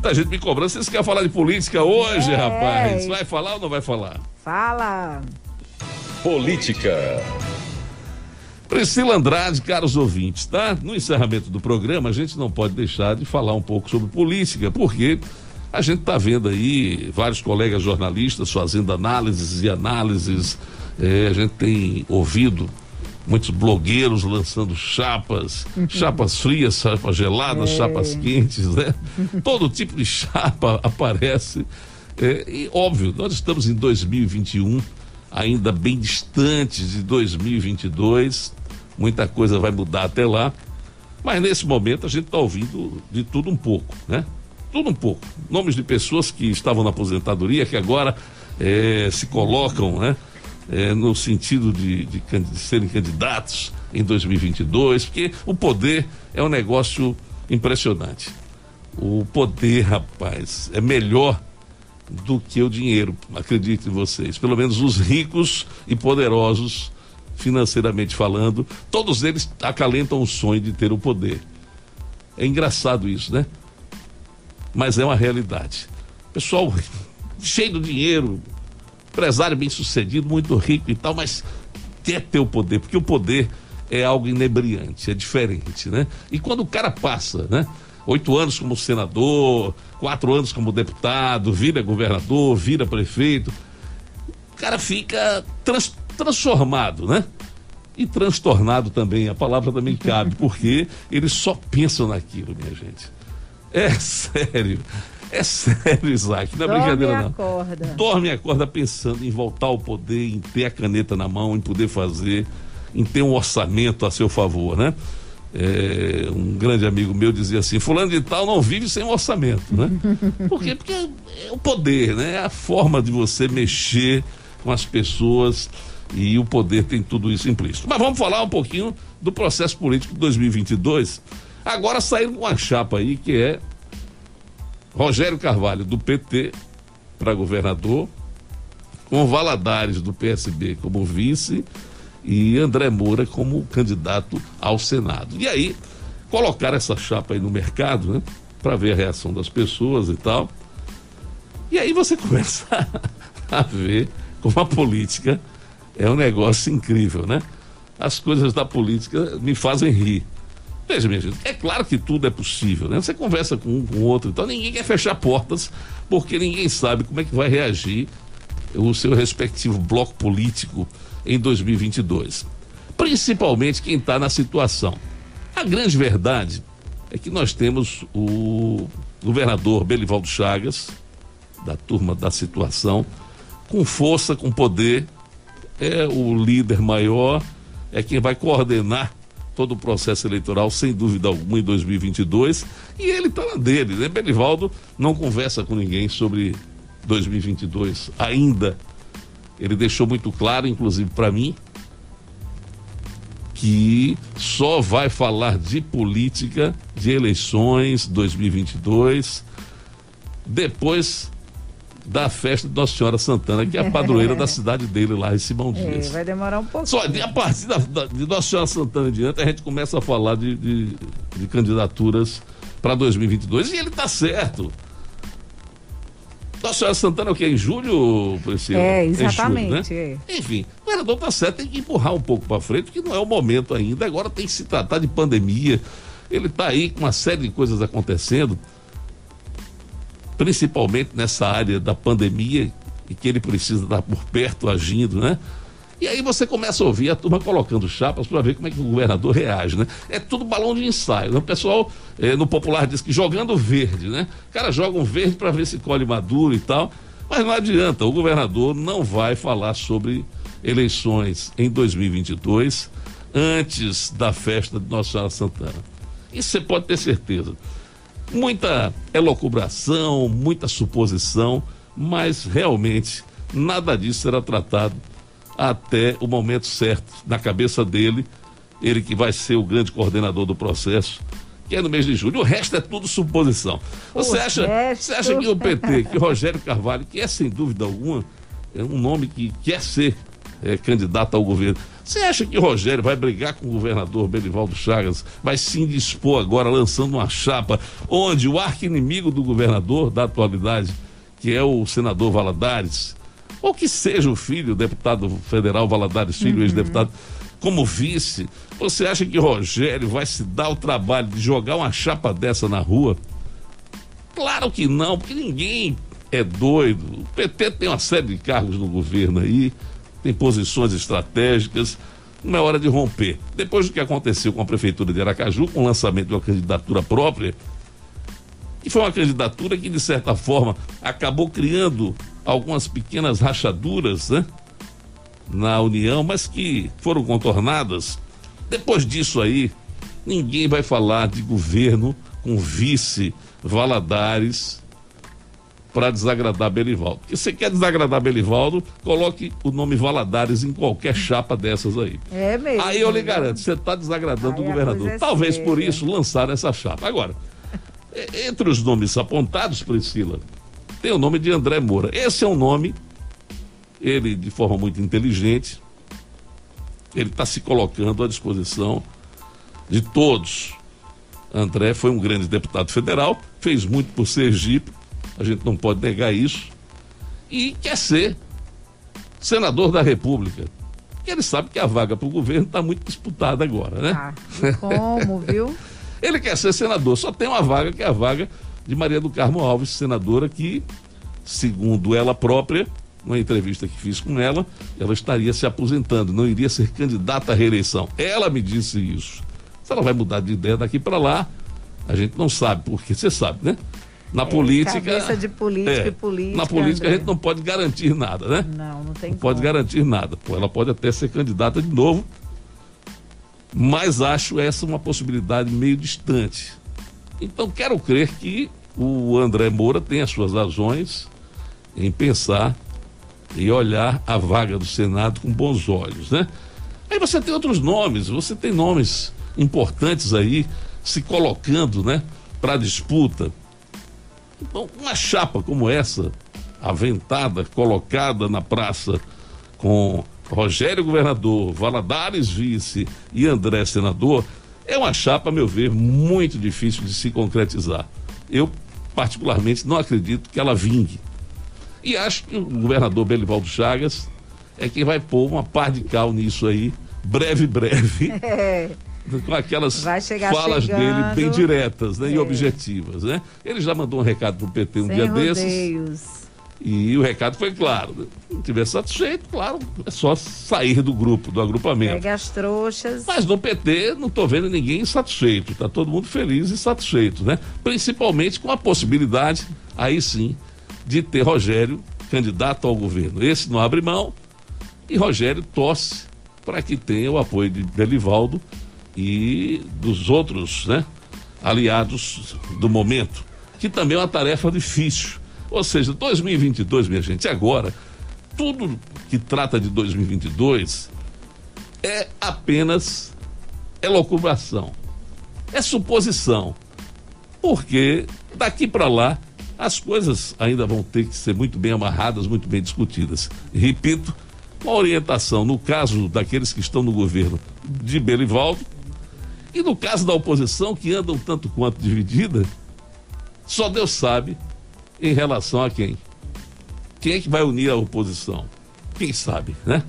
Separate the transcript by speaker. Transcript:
Speaker 1: Muita gente me cobrando. Vocês querem falar de política hoje, é. rapaz? Vai falar ou não vai falar?
Speaker 2: Fala.
Speaker 3: Política.
Speaker 1: Priscila Andrade, caros ouvintes, tá? No encerramento do programa, a gente não pode deixar de falar um pouco sobre política, porque a gente está vendo aí vários colegas jornalistas fazendo análises e análises. É, a gente tem ouvido muitos blogueiros lançando chapas, uhum. chapas frias, chapas geladas, é. chapas quentes, né? Todo tipo de chapa aparece. É, e óbvio, nós estamos em 2021, ainda bem distantes de 2022, muita coisa vai mudar até lá, mas nesse momento a gente está ouvindo de tudo um pouco, né? Tudo um pouco. Nomes de pessoas que estavam na aposentadoria, que agora é, se colocam, né? É, no sentido de, de, de serem candidatos em 2022, porque o poder é um negócio impressionante. O poder, rapaz, é melhor do que o dinheiro, acreditem vocês. Pelo menos os ricos e poderosos, financeiramente falando, todos eles acalentam o sonho de ter o poder. É engraçado isso, né? Mas é uma realidade. Pessoal cheio de dinheiro, empresário bem sucedido, muito rico e tal, mas quer ter o poder, porque o poder é algo inebriante, é diferente, né? E quando o cara passa, né? Oito anos como senador, quatro anos como deputado, vira governador, vira prefeito, o cara fica trans, transformado, né? E transtornado também, a palavra também cabe, porque eles só pensam naquilo, minha gente. É sério. É sério, Isaac, não é Dorme brincadeira não.
Speaker 2: Acorda.
Speaker 1: Dorme e acorda pensando em voltar ao poder, em ter a caneta na mão, em poder fazer, em ter um orçamento a seu favor, né? É, um grande amigo meu dizia assim, fulano de tal não vive sem um orçamento, né? Por quê? Porque é o poder, né? É a forma de você mexer com as pessoas e o poder tem tudo isso implícito. Mas vamos falar um pouquinho do processo político de 2022. Agora saindo uma chapa aí que é Rogério Carvalho, do PT, para governador, com Valadares, do PSB, como vice, e André Moura como candidato ao Senado. E aí, colocar essa chapa aí no mercado, né? Para ver a reação das pessoas e tal. E aí você começa a ver como a política é um negócio incrível, né? As coisas da política me fazem rir. Veja, minha gente, é claro que tudo é possível, né? Você conversa com um, com outro, então ninguém quer fechar portas, porque ninguém sabe como é que vai reagir o seu respectivo bloco político em 2022. Principalmente quem está na situação. A grande verdade é que nós temos o governador Belivaldo Chagas, da turma da situação, com força, com poder, é o líder maior, é quem vai coordenar todo o processo eleitoral, sem dúvida alguma, em 2022. E ele está na dele, né? Belivaldo não conversa com ninguém sobre 2022 ainda. Ele deixou muito claro, inclusive para mim, que só vai falar de política, de eleições 2022, depois da festa de Nossa Senhora Santana, que é a padroeira da cidade dele lá em Simão Dias.
Speaker 2: É, vai demorar um pouco.
Speaker 1: Só a partir da, da, de Nossa Senhora Santana em diante, a gente começa a falar de, de, de candidaturas para 2022 e ele está certo. Nossa Senhora Santana é o que? Em julho, Priscila?
Speaker 2: É, exatamente. Julho,
Speaker 1: né? é. Enfim, o vereador está certo, tem que empurrar um pouco para frente, porque não é o momento ainda. Agora tem que se tratar de pandemia. Ele está aí com uma série de coisas acontecendo principalmente nessa área da pandemia, e que ele precisa estar por perto agindo, né? E aí você começa a ouvir a turma colocando chapas para ver como é que o governador reage, né? É tudo balão de ensaio. Né? O pessoal é, no popular diz que jogando verde, né? O cara joga um verde para ver se colhe maduro e tal. Mas não adianta, o governador não vai falar sobre eleições em 2022 antes da festa de Nossa Senhora Santana. Isso você pode ter certeza muita elocubração, muita suposição, mas realmente nada disso será tratado até o momento certo, na cabeça dele, ele que vai ser o grande coordenador do processo, que é no mês de julho. O resto é tudo suposição. Você acha, você acha que o PT, que o Rogério Carvalho, que é sem dúvida alguma, é um nome que quer ser é candidato ao governo. Você acha que Rogério vai brigar com o governador Belivaldo Chagas, vai se indispor agora lançando uma chapa onde o arqui-inimigo do governador da atualidade, que é o senador Valadares, ou que seja o filho, o deputado federal Valadares Filho, uhum. ex-deputado, como vice, você acha que Rogério vai se dar o trabalho de jogar uma chapa dessa na rua? Claro que não, porque ninguém é doido. O PT tem uma série de cargos no governo aí tem posições estratégicas. Não é hora de romper. Depois do que aconteceu com a Prefeitura de Aracaju, com o lançamento de uma candidatura própria, que foi uma candidatura que, de certa forma, acabou criando algumas pequenas rachaduras né, na União, mas que foram contornadas. Depois disso aí, ninguém vai falar de governo com vice Valadares para desagradar Belivaldo. E você quer desagradar Belivaldo, coloque o nome Valadares em qualquer chapa dessas aí.
Speaker 2: É mesmo.
Speaker 1: Aí eu lhe garanto, você está desagradando aí o governador. É Talvez por isso lançaram essa chapa. Agora, entre os nomes apontados, Priscila, tem o nome de André Moura. Esse é um nome, ele de forma muito inteligente, ele está se colocando à disposição de todos. André foi um grande deputado federal, fez muito por Sergipe, a gente não pode negar isso, e quer ser senador da República. E ele sabe que a vaga para o governo está muito disputada agora, né?
Speaker 2: Ah, como, viu?
Speaker 1: ele quer ser senador, só tem uma vaga que é a vaga de Maria do Carmo Alves, senadora, que, segundo ela própria, numa entrevista que fiz com ela, ela estaria se aposentando, não iria ser candidata à reeleição. Ela me disse isso. Se ela vai mudar de ideia daqui para lá, a gente não sabe, porque você sabe, né? Na é, política.
Speaker 2: Cabeça de política é, e política.
Speaker 1: Na política André. a gente não pode garantir nada, né?
Speaker 2: Não, não tem
Speaker 1: Não como. pode garantir nada. Pô, ela pode até ser candidata de novo, mas acho essa uma possibilidade meio distante. Então quero crer que o André Moura tem as suas razões em pensar e olhar a vaga do Senado com bons olhos, né? Aí você tem outros nomes, você tem nomes importantes aí se colocando, né, para disputa. Então, uma chapa como essa, aventada, colocada na praça com Rogério governador, Valadares vice e André senador, é uma chapa, a meu ver, muito difícil de se concretizar. Eu, particularmente, não acredito que ela vingue. E acho que o governador Belivaldo Chagas é quem vai pôr uma par de cal nisso aí, breve, breve. Com aquelas falas chegando. dele bem diretas né, é. e objetivas. Né? Ele já mandou um recado para o PT um Sem dia rodeios. desses. E o recado foi claro. Se não estiver satisfeito, claro, é só sair do grupo, do agrupamento.
Speaker 2: Pega as trouxas.
Speaker 1: Mas no PT não estou vendo ninguém insatisfeito. Está todo mundo feliz e satisfeito, né? Principalmente com a possibilidade, aí sim, de ter Rogério candidato ao governo. Esse não abre mão e Rogério torce para que tenha o apoio de Belivaldo e dos outros né, aliados do momento, que também é uma tarefa difícil. Ou seja, 2022, minha gente, agora, tudo que trata de 2022 é apenas elocubração, é suposição. Porque daqui para lá as coisas ainda vão ter que ser muito bem amarradas, muito bem discutidas. Repito, uma orientação, no caso daqueles que estão no governo de Belivaldo, e no caso da oposição, que anda um tanto quanto dividida, só Deus sabe em relação a quem. Quem é que vai unir a oposição? Quem sabe, né?